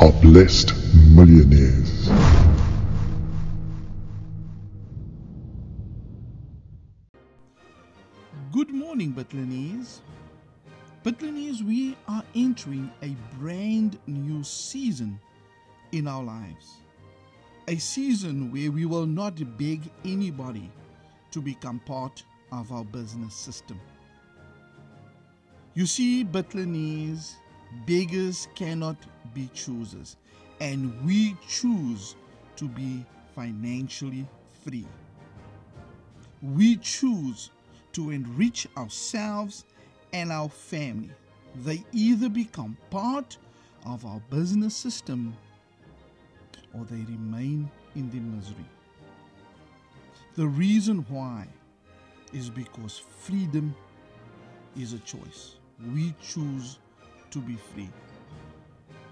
are blessed millionaires. Good morning, Butlinese. Butlinese, we are entering a brand new season in our lives. A season where we will not beg anybody to become part of our business system. You see, Butlinese, beggars cannot be choosers, and we choose to be financially free. We choose to enrich ourselves and our family. They either become part of our business system or they remain in the misery. The reason why is because freedom is a choice. We choose to be free.